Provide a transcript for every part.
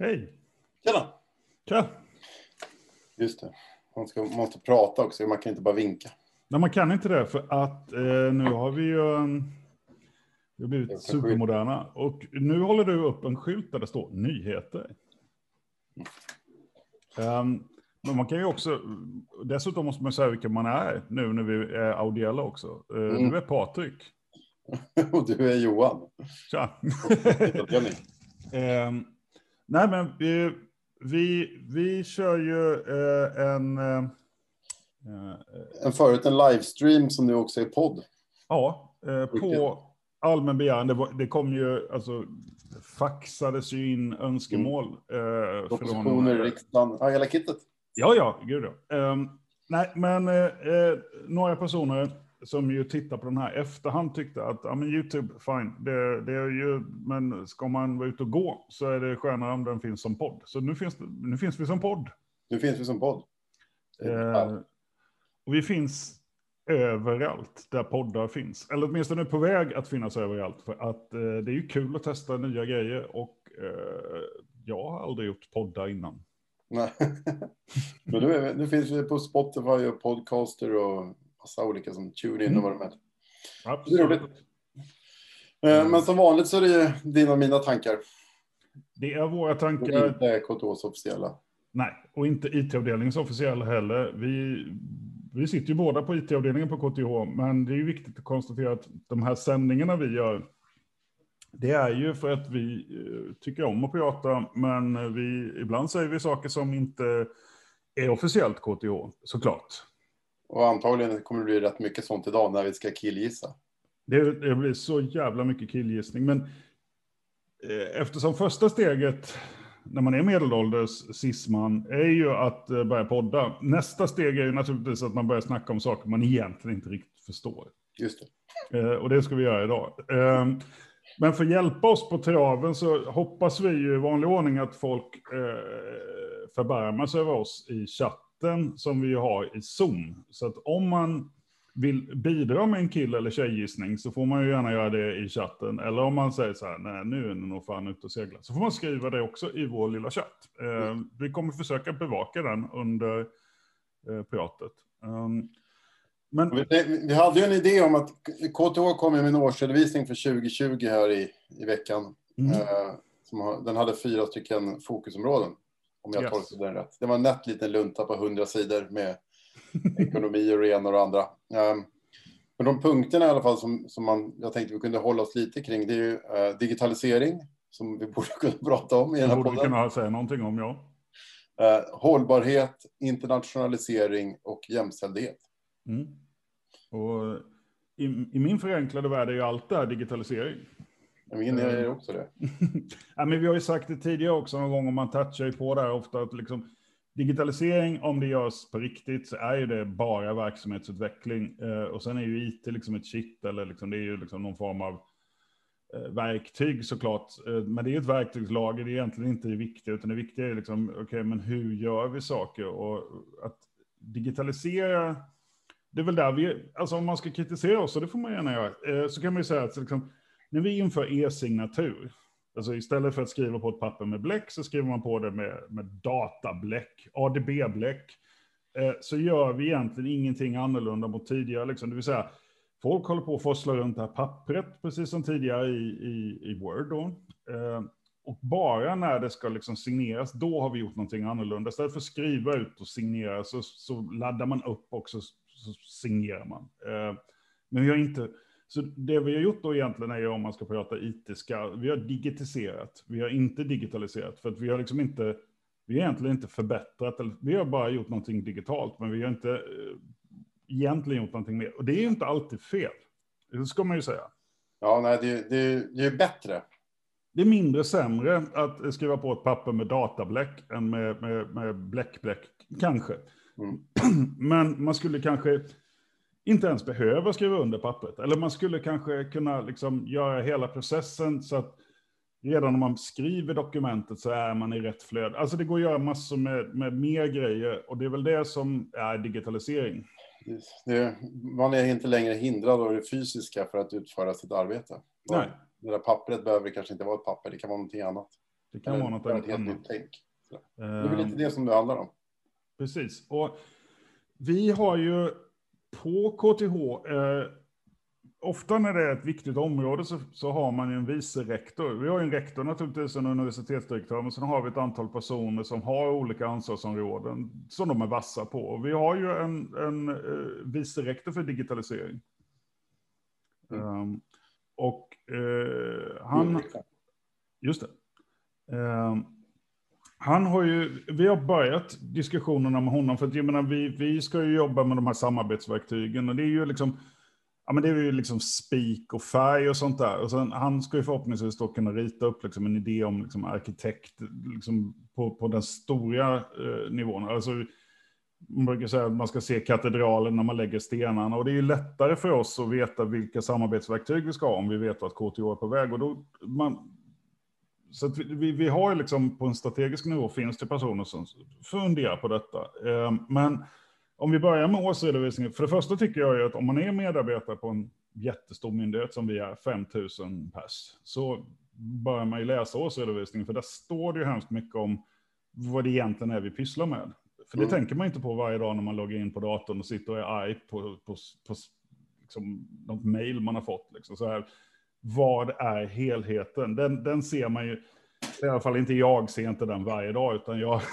Hej! Tjena! Tja! Just det. Man ska, måste prata också, man kan inte bara vinka. Nej, man kan inte det för att eh, nu har vi ju en... Vi har blivit supermoderna. Och nu håller du upp en skylt där det står nyheter. Um, men man kan ju också, dessutom måste man säga vilka man är nu när vi är audiella också. Uh, mm. Du är Patrik. Och du är Johan. Tja. um, nej men vi, vi, vi kör ju uh, en... Uh, en förut en livestream som nu också är podd. Ja, på allmän begäran. Det, var, det kom ju, alltså, faxades ju in önskemål. Mm. Eh, Propositioner i riksdagen, ja, hela kittet. Ja, ja, gud ja. Um, nej, men eh, några personer som ju tittar på den här efterhand tyckte att ja, men YouTube, fine, det, det är ju, men ska man vara ute och gå så är det skönare om den finns som podd. Så nu finns, nu finns vi som podd. Nu finns vi som podd. Eh, och vi finns överallt där poddar finns. Eller åtminstone på väg att finnas överallt. För att eh, det är ju kul att testa nya grejer och eh, jag har aldrig gjort poddar innan. Nej, men nu, nu finns vi på Spotify och Podcaster och massa olika som TuneIn och vad de är. Absolut. Roligt. Eh, men som vanligt så är det dina och mina tankar. Det är våra tankar. Och inte KTHs officiella. Nej, och inte IT-avdelningens officiella heller. Vi vi sitter ju båda på IT-avdelningen på KTH, men det är ju viktigt att konstatera att de här sändningarna vi gör, det är ju för att vi eh, tycker om att prata, men vi, ibland säger vi saker som inte är officiellt KTH, såklart. Och antagligen kommer det bli rätt mycket sånt idag när vi ska killgissa. Det, det blir så jävla mycket killgissning, men eh, eftersom första steget när man är medelålders cisman är ju att eh, börja podda. Nästa steg är ju naturligtvis att man börjar snacka om saker man egentligen inte riktigt förstår. Just det. Eh, och det ska vi göra idag. Men för att hjälpa oss på traven så hoppas vi ju i vanlig ordning att folk eh, förbarmar sig över oss i chatten som vi har i Zoom. Så att om man vill bidra med en kill eller tjejgissning så får man ju gärna göra det i chatten. Eller om man säger så här, nej nu är ni nog fan ute och seglar. Så får man skriva det också i vår lilla chatt. Eh, vi kommer försöka bevaka den under eh, pratet. Um, men... Vi, vi, hade ju en idé om att KTH kom med en årsredovisning för 2020 här i, i veckan. Mm. Eh, den hade fyra stycken fokusområden, om jag yes. tolkade den rätt. Det var en nätt liten lunta på 100 sidor med ekonomi och renor och andra. Ehm, men de punkterna i alla fall som, som man, jag tänkte vi kunde hålla oss lite kring, det är ju uh, digitalisering, som vi borde kunna prata om i den här borde podden. kunna säga någonting om, ja. Uh, hållbarhet, internationalisering och jämställdhet. Mm. Och i, i, min förenklade värld är ju allt där digitalisering. Min är också det. ja, men vi har ju sagt det tidigare också någon gång, om man touchar ju på det här ofta, att liksom, digitalisering, om det görs på riktigt, så är ju det bara verksamhetsutveckling. Eh, och sen är ju IT liksom ett shit, eller liksom, det är ju liksom någon form av eh, verktyg såklart. Eh, men det är ju ett verktygslager, det är egentligen inte det viktiga, utan det viktiga är liksom, okej, okay, men hur gör vi saker? Och att digitalisera, det är väl där vi, alltså om man ska kritisera oss, och det får man gärna göra, eh, så kan man ju säga att liksom, när vi inför e-signatur, Alltså istället för att skriva på ett papper med bläck så skriver man på det med, med databläck, ADB-bläck. Eh, så gör vi egentligen ingenting annorlunda mot tidigare. Liksom. Det vill säga, folk håller på att forsla runt det här pappret, precis som tidigare i, i, i Word. Då. Eh, och bara när det ska liksom signeras, då har vi gjort någonting annorlunda. Istället för att skriva ut och signera så, så laddar man upp och så, så signerar man. Eh, men vi har inte så det vi har gjort då egentligen är, om man ska prata IT-ska, vi har digitiserat. Vi har inte digitaliserat, för att vi har liksom inte, vi har egentligen inte förbättrat, vi har bara gjort någonting digitalt, men vi har inte eh, egentligen gjort någonting mer. Och det är ju inte alltid fel, det ska man ju säga. Ja, nej, det, det, det är bättre. Det är mindre sämre att skriva på ett papper med databläck än med, med, med bläckbläck, kanske. Mm. Men man skulle kanske inte ens behöver skriva under pappret. Eller man skulle kanske kunna liksom göra hela processen så att redan när man skriver dokumentet så är man i rätt flöde. Alltså det går att göra massor med, med mer grejer och det är väl det som är digitalisering. Det, man är inte längre hindrad av det fysiska för att utföra sitt arbete. Nej. Det där pappret behöver kanske inte vara ett papper, det kan vara någonting annat. Det kan vara något ett helt nytt tänk. Det är väl lite det som det handlar om. Precis. Och vi har ju på KTH, eh, ofta när det är ett viktigt område så, så har man ju en vice rektor. Vi har ju en rektor naturligtvis, en universitetsdirektör, men sen har vi ett antal personer som har olika ansvarsområden som de är vassa på. Vi har ju en, en uh, vice rektor för digitalisering. Mm. Um, och uh, han... Just det. Um, han har ju, vi har börjat diskussionerna med honom, för att jag menar, vi, vi ska ju jobba med de här samarbetsverktygen och det är ju liksom, ja men det är ju liksom spik och färg och sånt där. Och sen, han ska ju förhoppningsvis då kunna rita upp liksom en idé om liksom arkitekt liksom på, på den stora eh, nivån. Alltså, man brukar säga att man ska se katedralen när man lägger stenarna. Och det är ju lättare för oss att veta vilka samarbetsverktyg vi ska ha om vi vet vart KTH är på väg. Och då, man, så vi, vi har ju liksom på en strategisk nivå finns det personer som funderar på detta. Eh, men om vi börjar med årsredovisningen. För det första tycker jag ju att om man är medarbetare på en jättestor myndighet som vi är, 5000 pers, så börjar man ju läsa årsredovisningen, för där står det ju hemskt mycket om vad det egentligen är vi pysslar med. För det mm. tänker man inte på varje dag när man loggar in på datorn och sitter och är arg på, på, på liksom, något mail man har fått. Liksom. Så här, vad är helheten? Den, den ser man ju, i alla fall inte jag ser inte den varje dag, utan jag...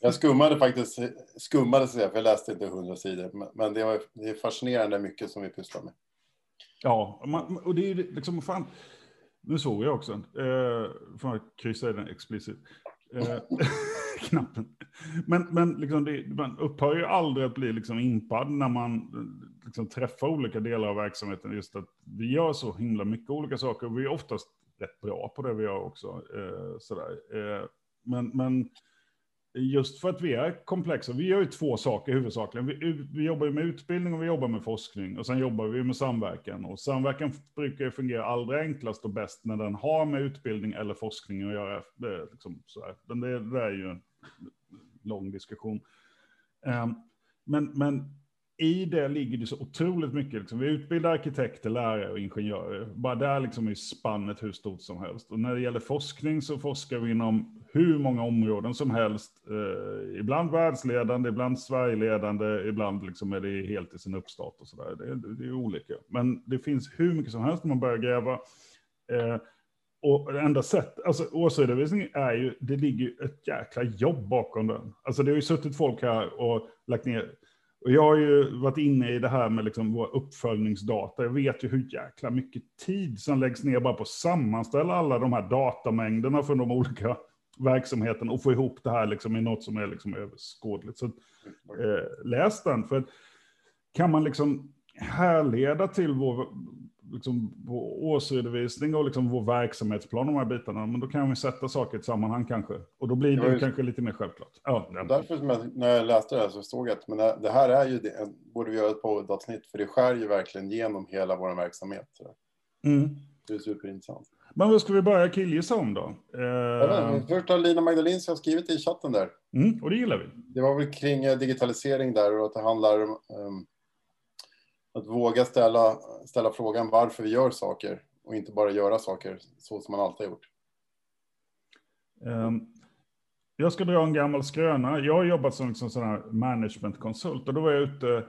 Jag skummade faktiskt, skummade sig, för jag läste inte hundra sidor, men det, var, det är fascinerande mycket som vi pysslar med. Ja, man, och det är ju liksom, fan, nu såg jag också, eh, får jag kryssa i den explicit, eh, knappen. Men, men liksom det, man upphör ju aldrig att bli liksom impad när man liksom träffa olika delar av verksamheten. Just att vi gör så himla mycket olika saker och vi är oftast rätt bra på det vi gör också. Eh, sådär. Eh, men, men just för att vi är komplexa, vi gör ju två saker huvudsakligen. Vi, vi jobbar med utbildning och vi jobbar med forskning och sen jobbar vi med samverkan. Och samverkan brukar ju fungera allra enklast och bäst när den har med utbildning eller forskning att göra. Det, liksom sådär. Men det, det är ju en lång diskussion. Eh, men, men i det ligger det så otroligt mycket. Liksom. Vi utbildar arkitekter, lärare och ingenjörer. Bara där liksom är spannet hur stort som helst. Och när det gäller forskning så forskar vi inom hur många områden som helst. Eh, ibland världsledande, ibland Sverigeledande, ibland liksom är det helt i sin uppstart och sådär. Det, det är olika. Men det finns hur mycket som helst när man börjar gräva. Eh, och det enda sättet, alltså årsredovisning är ju, det ligger ju ett jäkla jobb bakom den. Alltså det har ju suttit folk här och lagt ner och jag har ju varit inne i det här med liksom våra uppföljningsdata. Jag vet ju hur jäkla mycket tid som läggs ner bara på att sammanställa alla de här datamängderna från de olika verksamheterna och få ihop det här liksom i något som är liksom överskådligt. Så eh, läs den, för kan man liksom härleda till vår liksom, vår årsredovisning och liksom vår verksamhetsplan, de här bitarna, men då kan vi sätta saker i ett sammanhang kanske. Och då blir det, det kanske lite mer självklart. Ja, ja. Därför jag, när jag läste det här så såg jag att men det här är ju, det, borde vi göra ett poddavsnitt, för det skär ju verkligen genom hela vår verksamhet. Mm. Det är superintressant. Men vad ska vi börja killgissa om då? Eh... Först har Lina Magdalin som skrivit i chatten där. Mm, och det gillar vi. Det var väl kring eh, digitalisering där och att det handlar om um, att våga ställa, ställa frågan varför vi gör saker och inte bara göra saker så som man alltid har gjort. Um, jag ska dra en gammal skröna. Jag har jobbat som liksom sån managementkonsult och då var jag ute,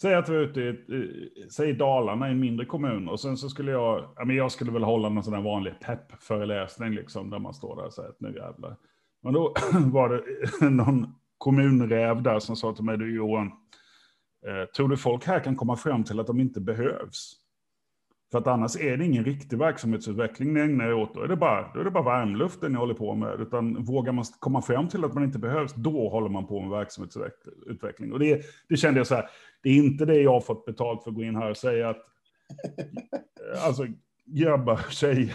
säg att vi var ute i, säg Dalarna i en mindre kommun och sen så skulle jag, ja men jag skulle väl hålla någon sån här vanlig peppföreläsning liksom där man står där och säger att nu jävlar. Men då var det någon kommunräv där som sa till mig, du Johan, Eh, tror du folk här kan komma fram till att de inte behövs? För att annars är det ingen riktig verksamhetsutveckling ni ägnar er åt. Då är det bara, då är det bara varmluften ni håller på med. Utan vågar man komma fram till att man inte behövs, då håller man på med verksamhetsutveckling. Och det, det kände jag så här, det är inte det jag har fått betalt för att gå in här och säga att, eh, alltså grabbar, tjejer,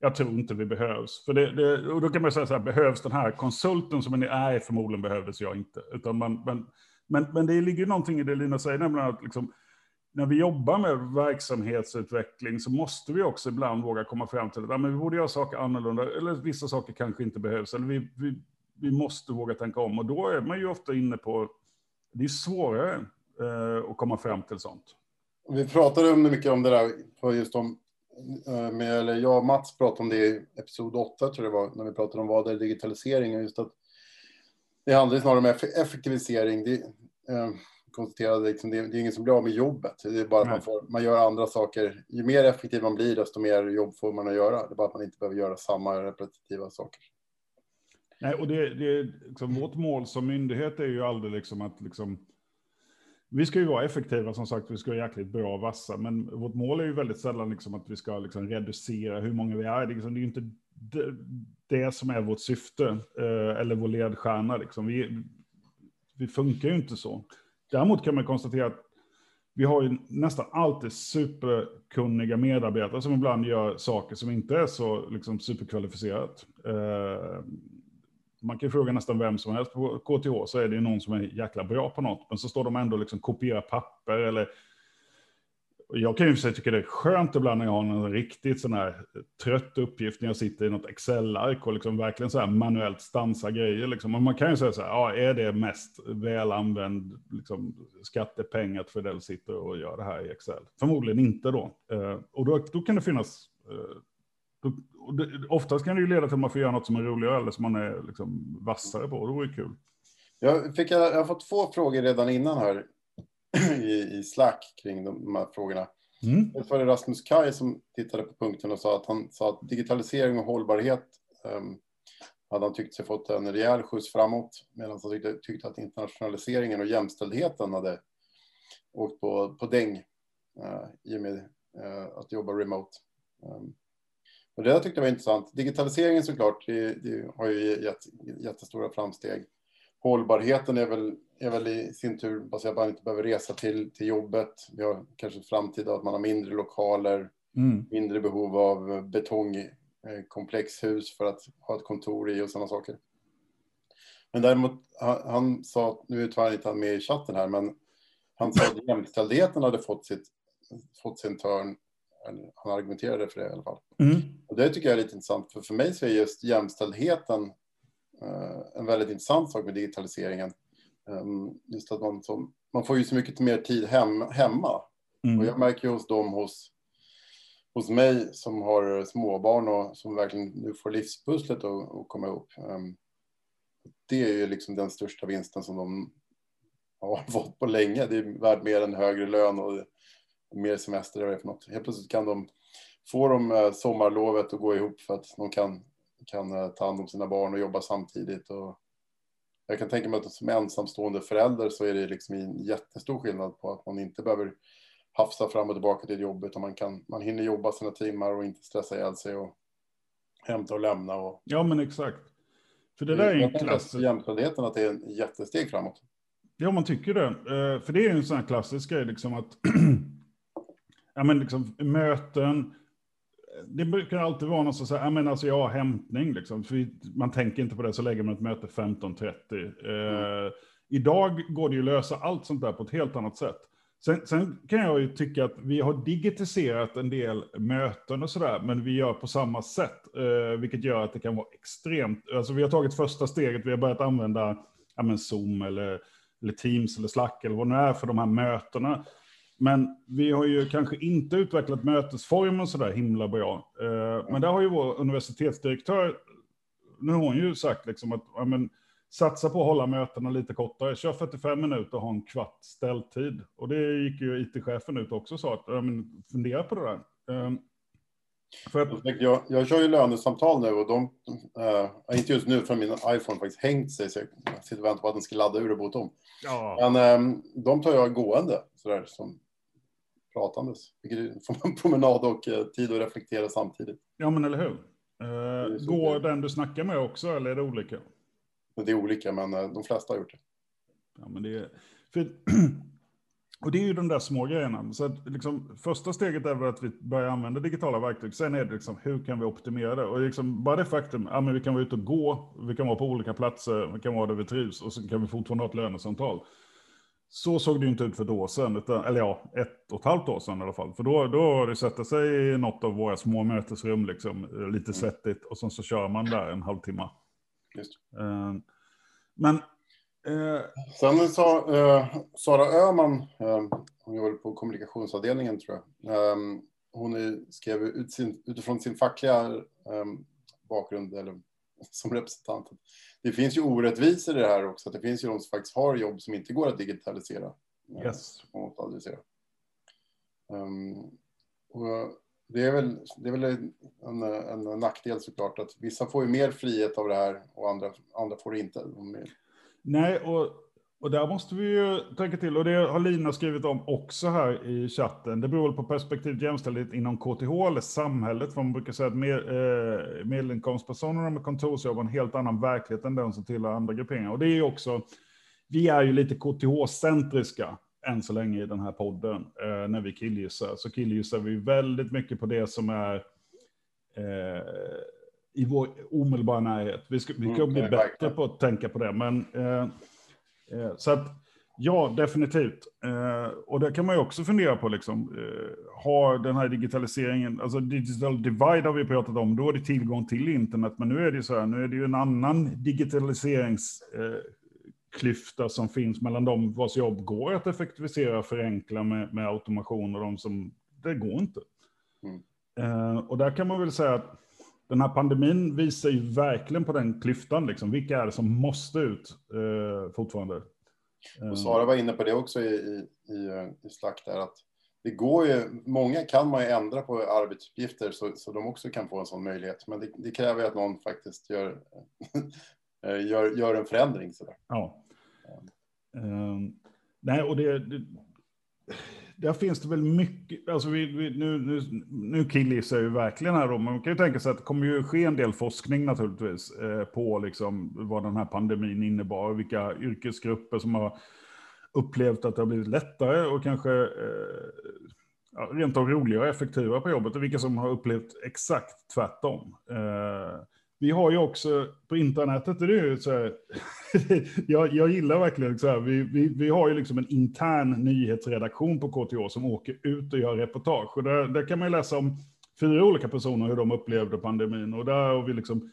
jag tror inte vi behövs. För det, det, och då kan man säga så här, behövs den här konsulten som ni är, förmodligen behövdes jag inte. Utan man, man men, men det ligger någonting i det Lina säger, nämligen att liksom, när vi jobbar med verksamhetsutveckling så måste vi också ibland våga komma fram till att ja, men vi borde göra saker annorlunda, eller vissa saker kanske inte behövs, eller vi, vi, vi måste våga tänka om. Och då är man ju ofta inne på, det är svårare eh, att komma fram till sånt. Vi pratade mycket om det där, för just om eh, med, eller jag och Mats pratade om det i episod 8 tror jag det var, när vi pratade om vad är digitalisering och just att det handlar snarare om effektivisering. Det, eh, konstaterade liksom, det, det är ingen som blir av med jobbet. Det är bara att man, får, man gör andra saker. Ju mer effektiv man blir, desto mer jobb får man att göra. Det är bara att man inte behöver göra samma repetitiva saker. Nej, och det, det liksom, vårt mål som myndighet är ju aldrig liksom att liksom, vi ska ju vara effektiva som sagt, vi ska vara jäkligt bra och vassa, men vårt mål är ju väldigt sällan liksom att vi ska liksom reducera hur många vi är. Det är, liksom, det är ju inte det, det, som är vårt syfte eh, eller vår ledstjärna. Liksom. Vi, vi funkar ju inte så. Däremot kan man konstatera att vi har ju nästan alltid superkunniga medarbetare som ibland gör saker som inte är så liksom, superkvalificerat. Eh, man kan fråga nästan vem som helst på KTH så är det ju någon som är jäkla bra på något. Men så står de ändå liksom kopiera papper eller jag kan ju säga tycka det är skönt ibland när jag har en riktigt sån här trött uppgift när jag sitter i något Excel-ark och liksom verkligen så här manuellt stansa grejer. Liksom. Och man kan ju säga så här, ja, är det mest välanvänd liksom, skattepengar att Fidel sitter och gör det här i Excel? Förmodligen inte då. Eh, och då, då, kan det finnas, eh, då, det, oftast kan det ju leda till att man får göra något som är roligare eller som man är liksom, vassare på. Det vore kul. Jag, fick, jag har fått två frågor redan innan här i, i Slack kring de, här frågorna. Mm. Det var det Rasmus Kaj som tittade på punkten och sa att han sa att digitalisering och hållbarhet um, hade han tyckt sig fått en rejäl skjuts framåt medan han tyckte, tyckte att internationaliseringen och jämställdheten hade åkt på, på däng uh, i och med uh, att jobba remote. Um, och det tyckte jag var intressant. Digitaliseringen såklart, det, det har ju gett jättestora framsteg. Hållbarheten är väl är väl i sin tur baserat på att man inte behöver resa till, till jobbet. Vi har kanske framtida att man har mindre lokaler, mm. mindre behov av betongkomplexhus för att ha ett kontor i och sådana saker. Men däremot, han, han sa, nu är tyvärr inte han med i chatten här, men han sa att jämställdheten hade fått, sitt, fått sin törn. Han argumenterade för det i alla fall. Mm. Och det tycker jag är lite intressant, för för mig så är just jämställdheten en väldigt intressant sak med digitaliseringen. Ehm, just att man, som, man får ju så mycket mer tid hem, hemma. Mm. Och jag märker ju hos dem hos, hos mig som har småbarn och som verkligen nu får livspusslet att, att komma ihop. Ehm, det är ju liksom den största vinsten som de har fått på länge. Det är värt mer än högre lön och mer semester. Eller för något. Helt plötsligt kan de få de eh, sommarlovet att gå ihop för att de kan, kan eh, ta hand om sina barn och jobba samtidigt. Och jag kan tänka mig att som ensamstående förälder så är det liksom en jättestor skillnad på att man inte behöver hafsa fram och tillbaka till jobbet och man, kan, man hinner jobba sina timmar och inte stressa ihjäl sig och hämta och lämna. Och... Ja, men exakt. För det där är ju klassiskt. Jämställdheten, att det är en jättesteg framåt. Ja, man tycker det. Eh, för det är ju en sån här klassisk grej, liksom att ja, men liksom, möten, det brukar alltid vara någon som säger, men alltså jag har hämtning liksom. För man tänker inte på det, så lägger man ett möte 15.30. Eh, idag går det ju att lösa allt sånt där på ett helt annat sätt. Sen, sen, kan jag ju tycka att vi har digitiserat en del möten och sådär, men vi gör på samma sätt, eh, vilket gör att det kan vara extremt, alltså vi har tagit första steget, vi har börjat använda ja, men Zoom eller, eller Teams eller Slack eller vad det nu är för de här mötena. Men vi har ju kanske inte utvecklat mötesformen så där himla bra. Eh, men där har ju vår universitetsdirektör, nu har hon ju sagt liksom att ja, men, satsa på att hålla mötena lite kortare. Kör 45 minuter och ha en kvart ställtid. Och det gick ju IT-chefen ut också och sa att ja, men, fundera på det där. Um, för att... jag, jag kör ju lönesamtal nu och de, uh, inte just nu för min iPhone faktiskt hängt sig så jag sitter och väntar på att den ska ladda ur och bota om. Ja. Men um, de tar jag gående sådär som pratandes. Vilket får man promenad och eh, tid att reflektera samtidigt. Ja, men eller hur? Uh, går den du snackar med också, eller är det olika? Det är olika, men uh, de flesta har gjort det. Ja, men det är... För, och det är ju de där små grejerna. Så att, liksom, första steget är väl att vi börjar använda digitala verktyg. Sen är det liksom, hur kan vi optimera det? Och liksom, bara det faktum, ja, men vi kan vara ute och gå, vi kan vara på olika platser, vi kan vara där vi trivs och så kan vi fortfarande ha ett lönesamtal. Så såg det inte ut för ett år sedan, utan, eller ja, ett och ett halvt år sedan i alla fall. För då, då har det sätta sig i något av våra små mötesrum, liksom, lite mm. svettigt, och sen så kör man där en halvtimme. Uh, men... Uh, sen sa uh, Sara Öhman, uh, hon jobbar på kommunikationsavdelningen tror jag, um, hon skrev ut sin, utifrån sin fackliga um, bakgrund eller som representant. Det finns ju orättvisor i det här också. Det finns ju de som faktiskt har jobb som inte går att digitalisera. Yes. Och adressera. Um, och det är väl, det är väl en, en, nackdel såklart att vissa får ju mer frihet av det här och andra, andra får det inte. Nej, och, och där måste vi ju tänka till, och det har Lina skrivit om också här i chatten. Det beror på perspektiv jämställdhet inom KTH eller samhället, för man brukar säga att med, eh, medelinkomstpersonerna med kontorsjobb har en helt annan verklighet än den som tillhör andra grupperingar. Och det är ju också, vi är ju lite KTH-centriska än så länge i den här podden, eh, när vi killgissar, så killgissar vi väldigt mycket på det som är eh, i vår omedelbara närhet. Vi ska, vi mm, bli bättre verkligen. på att tänka på det, men eh, så att ja, definitivt. Eh, och det kan man ju också fundera på, liksom, eh, har den här digitaliseringen, alltså digital divide har vi pratat om, då är det tillgång till internet, men nu är det så här, nu är det ju en annan digitaliserings klyfta som finns mellan de vars jobb går att effektivisera och förenkla med, med automation och de som, det går inte. Mm. Och där kan man väl säga att den här pandemin visar ju verkligen på den klyftan, liksom. vilka är det som måste ut uh, fortfarande? Och Sara var inne på det också i, i, i, i Slack där, att det går ju, många kan man ju ändra på arbetsuppgifter så, så de också kan få en sån möjlighet, men det, det kräver ju att någon faktiskt gör Eh, gör, gör en förändring. Sådär. Ja. Um, nej, och det, det, där finns det väl mycket, alltså vi, vi, nu, nu, nu killgissar jag ju verkligen här då, men man kan ju tänka sig att det kommer ju ske en del forskning naturligtvis eh, på liksom vad den här pandemin innebar, vilka yrkesgrupper som har upplevt att det har blivit lättare och kanske eh, rent av roligare och effektivare på jobbet och vilka som har upplevt exakt tvärtom. Eh, vi har ju också på internetet, det är ju så här, jag, jag, gillar verkligen så här, vi, vi, vi har ju liksom en intern nyhetsredaktion på KTH som åker ut och gör reportage. Och där, där kan man läsa om fyra olika personer hur de upplevde pandemin. Och där har vi liksom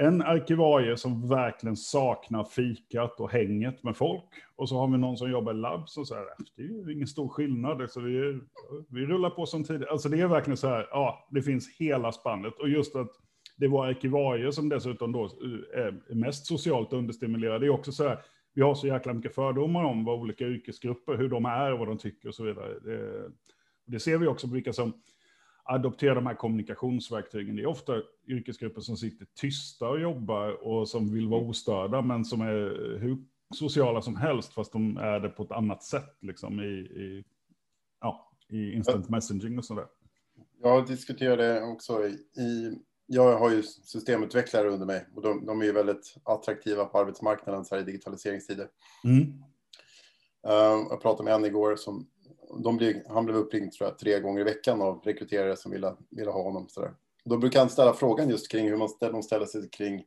en arkivarie som verkligen saknar fikat och hänget med folk. Och så har vi någon som jobbar i labb som säger äh, det är ju ingen stor skillnad. Så vi, vi rullar på som tidigare. Alltså det är verkligen så här, ja, det finns hela spannet. Och just att det var arkivarier som dessutom då eh, är mest socialt understimulerade. Det är också så här, vi har så jäkla mycket fördomar om vad olika yrkesgrupper, hur de är och vad de tycker och så vidare. Det, det ser vi också på vilka som adopterar de här kommunikationsverktygen. Det är ofta yrkesgrupper som sitter tysta och jobbar och som vill vara ostörda, men som är hur sociala som helst, fast de är det på ett annat sätt, liksom i, i, ja, i instant messaging och sådär. Jag diskuterade också i jag har ju systemutvecklare under mig och de, de är ju väldigt attraktiva på arbetsmarknaden så här i digitaliseringstider. Mm. Uh, jag pratade med en igår som blir, han blev uppringd tror jag, tre gånger i veckan av rekryterare som ville, ville ha honom. Så där. Då brukar han ställa frågan just kring hur man ställer, de ställer sig kring,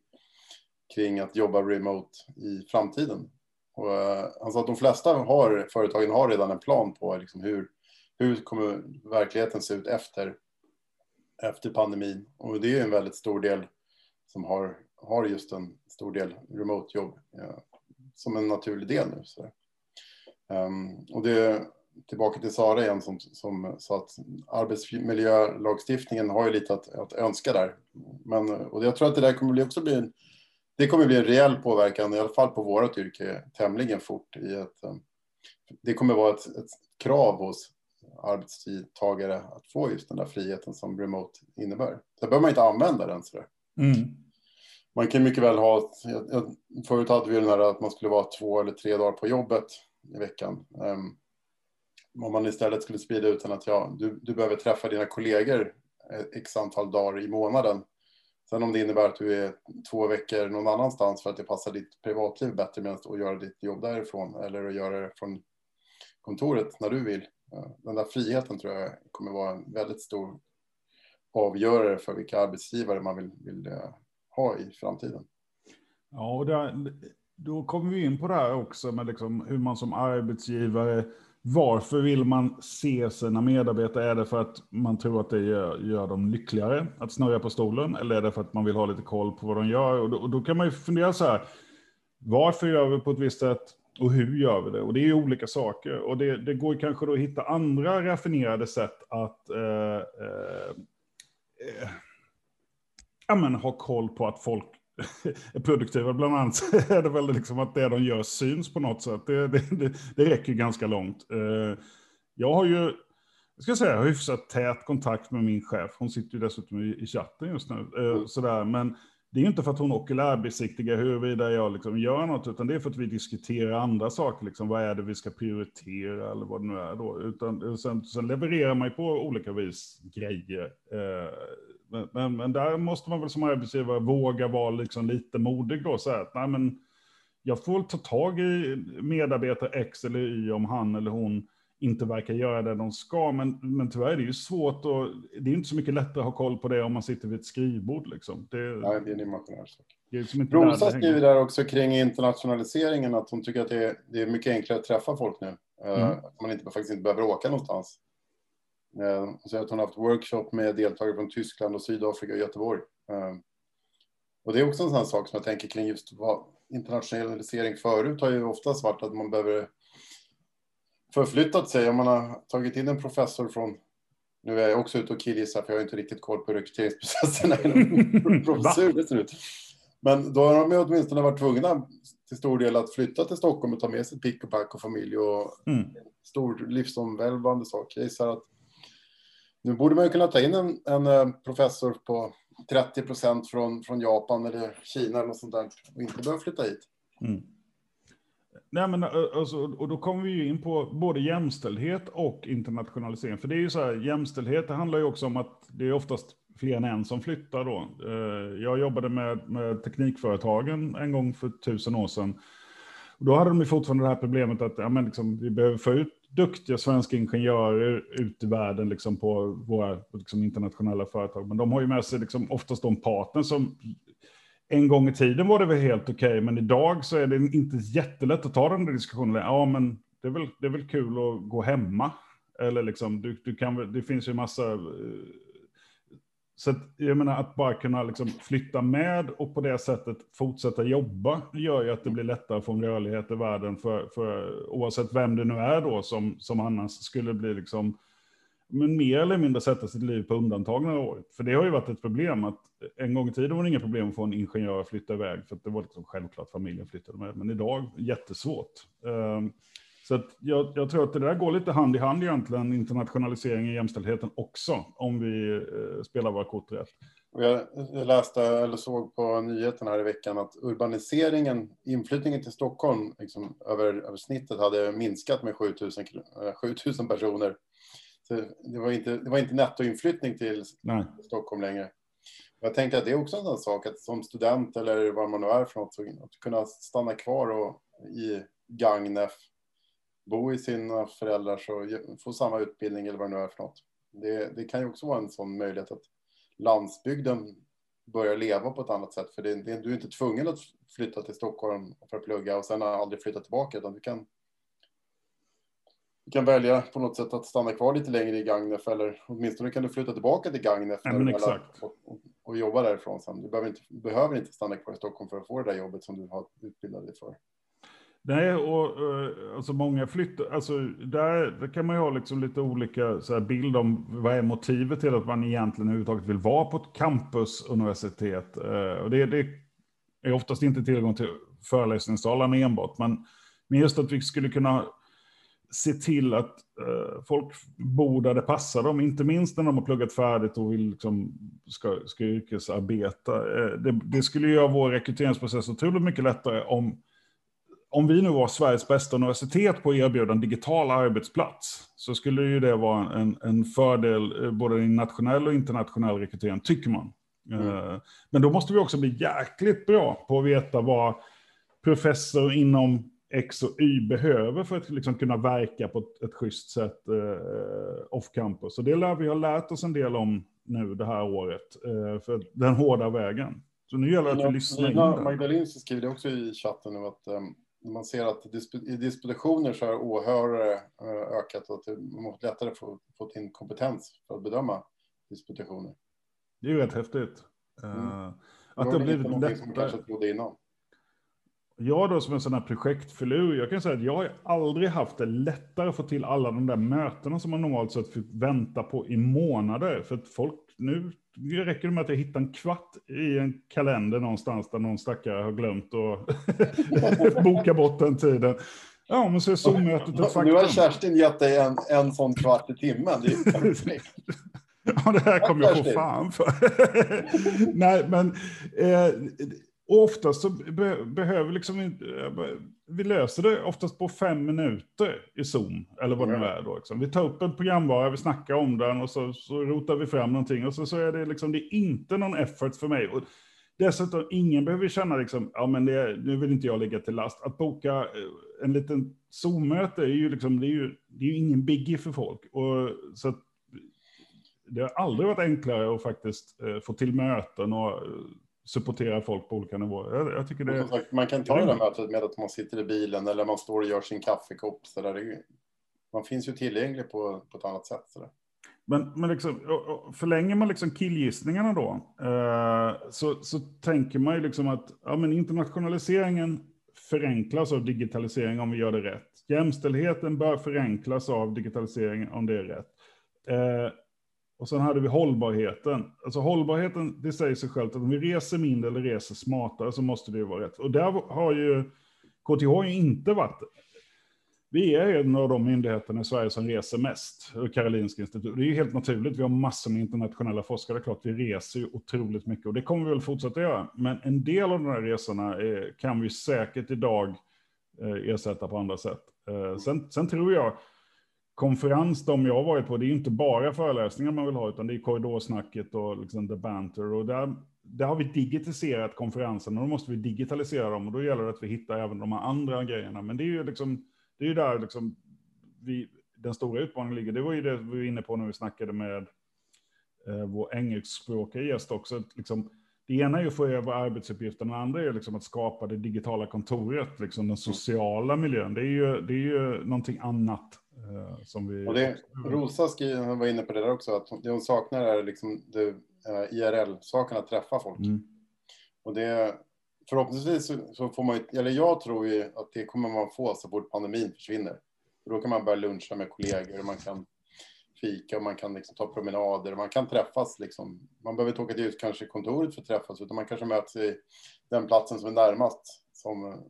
kring att jobba remote i framtiden. Och, uh, han sa att de flesta har, företagen har redan en plan på liksom hur, hur kommer verkligheten se ut efter efter pandemin. Och det är en väldigt stor del som har, har just en stor del remote-jobb ja, som en naturlig del nu. Så. Um, och det tillbaka till Sara igen som, som sa att arbetsmiljölagstiftningen har ju lite att, att önska där. Men, och jag tror att det där kommer bli också bli en, det kommer bli en rejäl påverkan, i alla fall på vårt yrke, tämligen fort. I ett, ehm, det kommer vara ett, ett krav hos arbetstagare att få just den där friheten som remote innebär. Så behöver man inte använda den sådär. Mm. Man kan mycket väl ha, förut hade vi den här att man skulle vara två eller tre dagar på jobbet i veckan. Um, om man istället skulle sprida ut den att ja, du, du behöver träffa dina kollegor x antal dagar i månaden. Sen om det innebär att du är två veckor någon annanstans för att det passar ditt privatliv bättre med att göra ditt jobb därifrån eller att göra det från kontoret när du vill den där friheten tror jag kommer vara en väldigt stor avgörare för vilka arbetsgivare man vill, vill eh, ha i framtiden. Ja, och där, då kommer vi in på det här också med liksom hur man som arbetsgivare, varför vill man se sina medarbetare? Är det för att man tror att det gör, gör dem lyckligare att snurra på stolen? Eller är det för att man vill ha lite koll på vad de gör? Och då, och då kan man ju fundera så här, varför gör vi på ett visst sätt? Och hur gör vi det? Och det är ju olika saker. Och det, det går kanske då att hitta andra raffinerade sätt att eh, eh, eh, ja, men, ha koll på att folk är produktiva. Bland annat är det väl liksom att det de gör syns på något sätt. Det, det, det, det räcker ganska långt. Eh, jag har ju, jag ska säga, hyfsat tät kontakt med min chef. Hon sitter ju dessutom i, i chatten just nu. Eh, mm. sådär. Men det är inte för att hon okulärbesiktigar huruvida jag liksom gör något, utan det är för att vi diskuterar andra saker. Liksom, vad är det vi ska prioritera eller vad det nu är då. Utan, sen, sen levererar man ju på olika vis grejer. Eh, men, men, men, där måste man väl som arbetsgivare våga vara liksom lite modig då. Så att, nej, men jag får ta tag i medarbetare X eller Y om han eller hon inte verkar göra det de ska. Men, men tyvärr är det ju svårt och det är inte så mycket lättare att ha koll på det om man sitter vid ett skrivbord. Liksom. Det, Nej, det är en imaginär sak. Liksom Rosa skriver där också kring internationaliseringen att hon tycker att det är, det är mycket enklare att träffa folk nu. Eh, mm. Att man inte, faktiskt inte behöver åka någonstans. Eh, hon säger att hon har haft workshop med deltagare från Tyskland och Sydafrika och Göteborg. Eh, och det är också en sån sak som jag tänker kring just vad internationalisering förut har ju oftast varit att man behöver förflyttat sig. Om man har tagit in en professor från, nu är jag också ute och killgissar för jag har inte riktigt koll på rekryteringsprocesserna inom professur. Men då har de ju åtminstone varit tvungna till stor del att flytta till Stockholm och ta med sig pick och pack och familj och mm. stor livsomvälvande sak. Jag gissar att nu borde man ju kunna ta in en, en eh, professor på 30 procent från, från Japan eller Kina eller något sånt där och inte behöva flytta hit. Mm. Nej, men, alltså, och då kommer vi ju in på både jämställdhet och internationalisering. För det är ju så här, jämställdhet det handlar ju också om att det är oftast fler än en som flyttar då. Eh, jag jobbade med, med teknikföretagen en gång för tusen år sedan. Och då hade de ju fortfarande det här problemet att ja, men liksom, vi behöver få ut duktiga svenska ingenjörer ut i världen liksom, på våra liksom, internationella företag. Men de har ju med sig liksom, oftast de partner som en gång i tiden var det väl helt okej, okay, men idag så är det inte jättelätt att ta den där diskussionen. Ja, men det är väl, det är väl kul att gå hemma. Eller liksom, du, du kan, det finns ju massa... Eh, så att, jag menar att bara kunna liksom flytta med och på det sättet fortsätta jobba gör ju att det blir lättare att få en rörlighet i världen för, för oavsett vem det nu är då som, som annars skulle bli liksom men mer eller mindre sätta sitt liv på undantag några år. För det har ju varit ett problem att en gång i tiden var det inga problem att få en ingenjör att flytta iväg, för det var liksom självklart familjen flyttade med. Men idag jättesvårt. Ehm, så att jag, jag, tror att det där går lite hand i hand egentligen, Internationaliseringen jämställdheten också, om vi eh, spelar våra kort rätt. Jag, jag läste eller såg på nyheterna här i veckan att urbaniseringen, inflyttningen till Stockholm liksom, över, över snittet hade minskat med 7000, 7000 eh, personer det var inte, det var inte nettoinflyttning till Nej. Stockholm längre. Jag tänker att det är också en sån sak att som student eller vad man nu är för något, så att kunna stanna kvar och, i Gagnef, bo i sina föräldrar och få samma utbildning eller vad det nu är för något. Det, det kan ju också vara en sån möjlighet att landsbygden börjar leva på ett annat sätt. För det, det, du är inte tvungen att flytta till Stockholm för att plugga och sen aldrig flytta tillbaka, utan du kan du kan välja på något sätt att stanna kvar lite längre i Gagnef eller åtminstone kan du flytta tillbaka till Gagnef ja, och, och, och, jobba därifrån sen. Du behöver inte, behöver inte stanna kvar i Stockholm för att få det där jobbet som du har utbildat dig för. Nej, och uh, alltså många flyttar, alltså där, där kan man ju ha liksom lite olika så här, bild om vad är motivet till att man egentligen överhuvudtaget vill vara på ett campusuniversitet. Uh, och det, det är oftast inte tillgång till föreläsningssalarna enbart, men, men just att vi skulle kunna se till att uh, folk bor där det passar dem, inte minst när de har pluggat färdigt och vill liksom, ska, ska yrkesarbeta. Uh, det, det, skulle göra vår rekryteringsprocess otroligt mycket lättare om, om vi nu var Sveriges bästa universitet på att erbjuda en digital arbetsplats, så skulle ju det vara en, en fördel uh, både i nationell och internationell rekrytering, tycker man. Mm. Men då måste vi också bli jäkligt bra på att veta vad professor inom X och Y behöver för att liksom kunna verka på ett, ett schysst sätt eh, off campus. Och det lär vi ha lärt oss en del om nu det här året, eh, för den hårda vägen. Så nu gäller det att vi lyssnar in. Magdalena skriver det också i chatten nu att um, man ser att i disputationer så har åhörare uh, ökat och att det är lättare att få, få in kompetens för att bedöma disputationer. Det är ju rätt häftigt. Uh, mm. Att det har blivit lättare. Som kanske trodde innan. Jag då som en sån här projektfilur, jag kan säga att jag har aldrig haft det lättare att få till alla de där mötena som man normalt sett fick vänta på i månader. För att folk, nu räcker det med att jag hittar en kvart i en kalender någonstans där någon stackare har glömt att boka bort den tiden. Ja, men så är Zoom-mötet ett faktum. Nu har Kerstin gett dig en, en sån kvart i timmen. Det är perfekt. Ja, det här kommer jag få fan för. Nej, men eh, oftast så be behöver liksom eh, vi löser det oftast på fem minuter i Zoom, eller vad det nu är då. Liksom. Vi tar upp en programvara, vi snackar om den och så, så rotar vi fram någonting och så, så är det liksom, det är inte någon effort för mig. Och dessutom, ingen behöver känna liksom, ja men det, nu vill inte jag lägga till last. Att boka eh, en liten Zoom-möte är ju liksom, det är ju, det är ju ingen biggie för folk. Och, så det har aldrig varit enklare att faktiskt eh, få till möten och eh, supportera folk på olika nivåer. Jag, jag tycker det, sagt, man kan ta det där mötet med att man sitter i bilen eller man står och gör sin kaffekopp. Så där. Det, man finns ju tillgänglig på, på ett annat sätt. Så där. Men, men liksom, förlänger man liksom killgissningarna då, eh, så, så tänker man ju liksom att ja, men internationaliseringen förenklas av digitalisering om vi gör det rätt. Jämställdheten bör förenklas av digitalisering om det är rätt. Eh, och sen hade vi hållbarheten. Alltså hållbarheten, det säger sig självt att om vi reser mindre eller reser smartare så måste det vara rätt. Och där har ju KTH ju inte varit vi är en av de myndigheterna i Sverige som reser mest, Karolinska institutet. Det är ju helt naturligt, vi har massor med internationella forskare, klart vi reser ju otroligt mycket och det kommer vi väl fortsätta göra. Men en del av de här resorna är, kan vi säkert idag eh, ersätta på andra sätt. Eh, sen, sen tror jag, konferens, de jag har varit på, det är ju inte bara föreläsningar man vill ha, utan det är korridorsnacket och liksom the banter. Och där, där har vi digitaliserat konferenserna, och då måste vi digitalisera dem och då gäller det att vi hittar även de här andra grejerna. Men det är ju liksom, det är ju där liksom vi, den stora utmaningen ligger. Det var ju det vi var inne på när vi snackade med eh, vår engelskspråkiga gäst också. Liksom, det ena är ju att få över arbetsuppgiften, det andra är liksom att skapa det digitala kontoret, liksom den sociala miljön. Det är ju, det är ju någonting annat som vi... Och det, Rosa skriver, var inne på det där också, att det hon saknar är liksom det, eh, IRL-saken, att träffa folk. Mm. Och det, förhoppningsvis så får man eller jag tror ju att det kommer man få så fort pandemin försvinner. För då kan man börja luncha med kollegor man kan fika och man kan liksom ta promenader man kan träffas. Liksom. Man behöver inte åka till just kanske kontoret för att träffas utan man kanske möts i den platsen som är närmast. Som,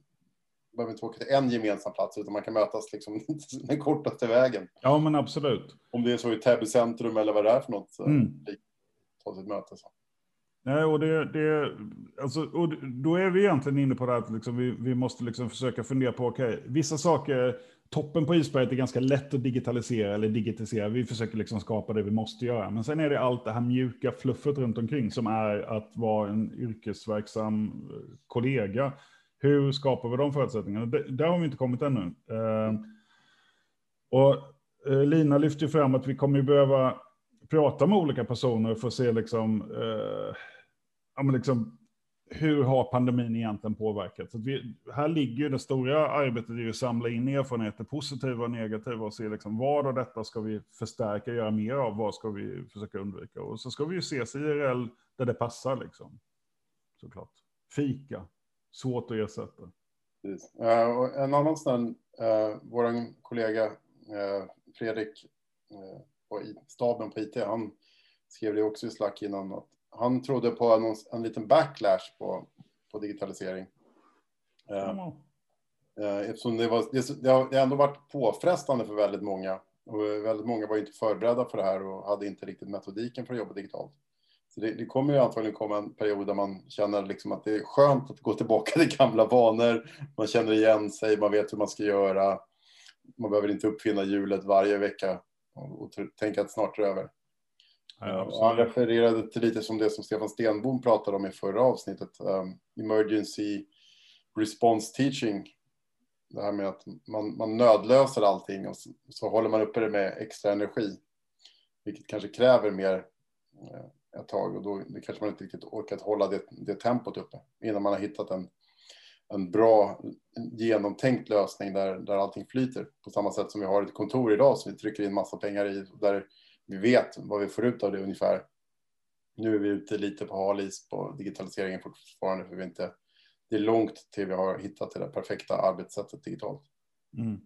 behöver inte åka till en gemensam plats utan man kan mötas liksom den kortaste vägen. Ja men absolut. Om det är så i Täby centrum eller vad det är för något. Mm. Ta sitt möte. Så. Nej, och, det, det, alltså, och då är vi egentligen inne på det att liksom vi, vi måste liksom försöka fundera på, okej, okay, vissa saker, toppen på isberget är ganska lätt att digitalisera eller digitalisera. Vi försöker liksom skapa det vi måste göra. Men sen är det allt det här mjuka fluffet runt omkring som är att vara en yrkesverksam kollega. Hur skapar vi de förutsättningarna? där har vi inte kommit ännu. Ehm, och eh, Lina lyfter fram att vi kommer behöva prata med olika personer för att se liksom, eh, ja, men liksom hur har pandemin egentligen påverkat? Så vi, här ligger ju det stora arbetet i att samla in erfarenheter, positiva och negativa, och se liksom vad av detta ska vi förstärka, göra mer av, vad ska vi försöka undvika? Och så ska vi ju ses IRL där det passar, liksom. såklart. Fika, svårt att ersätta. Uh, och en annan sån, uh, vår kollega uh, Fredrik uh, på staben på IT, han skrev det också i Slack innan, att han trodde på en, en liten backlash på, på digitalisering. Mm. Eftersom det, var, det, det har ändå varit påfrestande för väldigt många. Och väldigt många var inte förberedda för det här och hade inte riktigt metodiken för att jobba digitalt. Det, det kommer ju antagligen komma en period där man känner liksom att det är skönt att gå tillbaka till gamla vanor. Man känner igen sig, man vet hur man ska göra. Man behöver inte uppfinna hjulet varje vecka och tänka att snart är det över. Ja, han refererade till lite som det som Stefan Stenbom pratade om i förra avsnittet, um, emergency response teaching. Det här med att man, man nödlöser allting och så, så, håller man uppe det med extra energi. Vilket kanske kräver mer eh, ett tag och då kanske man inte riktigt orkat hålla det, det tempot uppe innan man har hittat en, en bra genomtänkt lösning där, där allting flyter. På samma sätt som vi har ett kontor idag som vi trycker in massa pengar i. Där vi vet vad vi får ut av det ungefär. Nu är vi ute lite på halis på digitaliseringen fortfarande för vi inte det är långt till vi har hittat det där perfekta arbetssättet digitalt. Mm.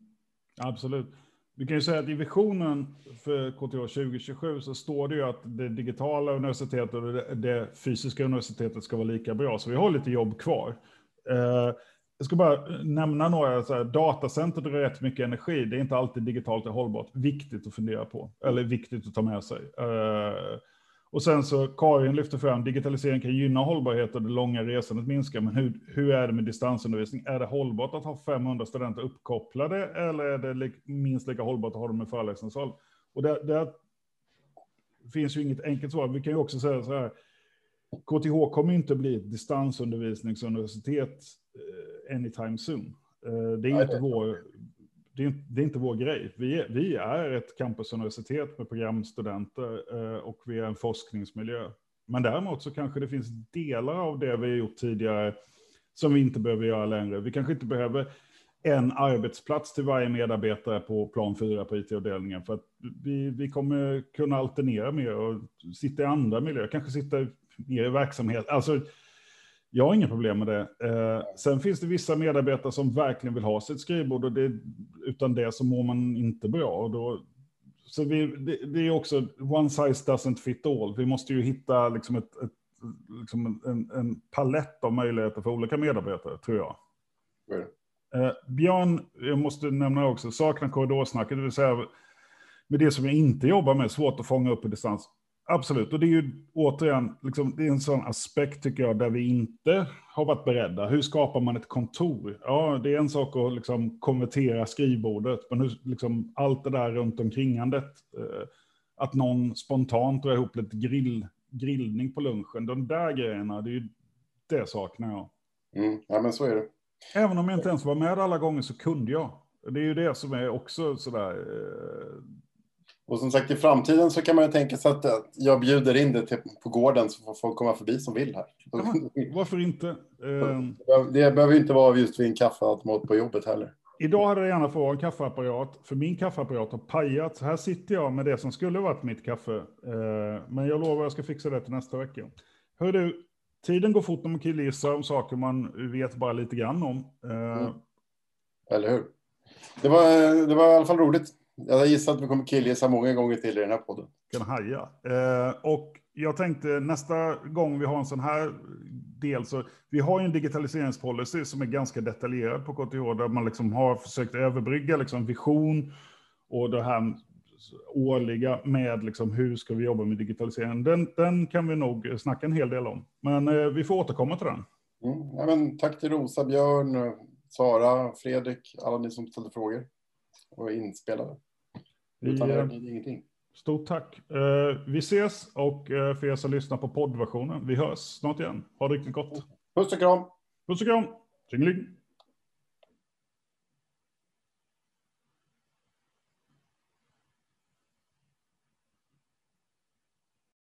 Absolut. Vi kan ju säga att i visionen för KTH 2027 så står det ju att det digitala universitetet och det, fysiska universitetet ska vara lika bra. Så vi har lite jobb kvar. Eh, jag ska bara nämna några, så här, datacenter drar rätt mycket energi. Det är inte alltid digitalt och hållbart. Viktigt att fundera på, eller viktigt att ta med sig. Eh, och sen så Karin lyfter fram, digitalisering kan gynna hållbarhet och det långa resandet minskar. Men hur, hur är det med distansundervisning? Är det hållbart att ha 500 studenter uppkopplade eller är det li minst lika hållbart att ha dem i föreläsningssal? Och det, det finns ju inget enkelt svar. Vi kan ju också säga så här, KTH kommer inte bli ett distansundervisningsuniversitet eh, anytime soon. Eh, det är inte vår det är, det är, inte vår grej. Vi är, vi är ett campusuniversitet med programstudenter eh, och vi är en forskningsmiljö. Men däremot så kanske det finns delar av det vi har gjort tidigare som vi inte behöver göra längre. Vi kanske inte behöver en arbetsplats till varje medarbetare på plan 4 på IT-avdelningen. För att vi, vi kommer kunna alternera mer och sitta i andra miljöer, kanske sitta mer i verksamhet. Alltså, jag har inga problem med det. Eh, sen finns det vissa medarbetare som verkligen vill ha sitt skrivbord och det, utan det så mår man inte bra. Och då, så vi, det, det, är också one size doesn't fit all. Vi måste ju hitta liksom ett, ett liksom en, en palett av möjligheter för olika medarbetare, tror jag. Mm. Eh, Björn, jag måste nämna också, saknar korridorsnacket, det vill säga med det som jag inte jobbar med, svårt att fånga upp i distans. Absolut, och det är ju återigen, liksom, det är en sån aspekt tycker jag där vi inte har varit beredda. Hur skapar man ett kontor? Ja, det är en sak att liksom, konvertera skrivbordet, men hur, liksom, allt det där runt omkringandet, eh, att någon spontant drar ihop lite grill, grillning på lunchen, de där grejerna, det är ju det saknar jag. Mm, ja, men så är det. Även om jag inte ens var med alla gånger så kunde jag. Det är ju det som är också sådär, eh, och som sagt i framtiden så kan man ju tänka sig att jag bjuder in det till, på gården så får folk komma förbi som vill här. Ja, varför inte? Eh, det behöver inte vara just vid en kaffeautomat på jobbet heller. Idag hade jag gärna fått en kaffeapparat, för min kaffeapparat har pajat. Så här sitter jag med det som skulle varit mitt kaffe. Eh, men jag lovar att jag ska fixa det till nästa vecka. Hör du, tiden går fort när man killgissar om saker man vet bara lite grann om. Eh, mm. Eller hur? Det var, det var i alla fall roligt. Jag gissar att vi kommer killgissa många gånger till i den här podden. Kan haja. Eh, och jag tänkte nästa gång vi har en sån här del så vi har ju en digitaliseringspolicy som är ganska detaljerad på KTH där man liksom har försökt överbrygga liksom vision och det här årliga med liksom hur ska vi jobba med digitalisering. Den, den kan vi nog snacka en hel del om. Men eh, vi får återkomma till den. Mm, ja, men tack till Rosa, Björn, Sara, Fredrik, alla ni som ställde frågor och inspelade. Utan det blir ingenting. Stort tack. Uh, vi ses och uh, för er som lyssnar på poddversionen, vi hörs snart igen. Ha det riktigt gott. Puss och kram. Puss och kram. Tjingeling.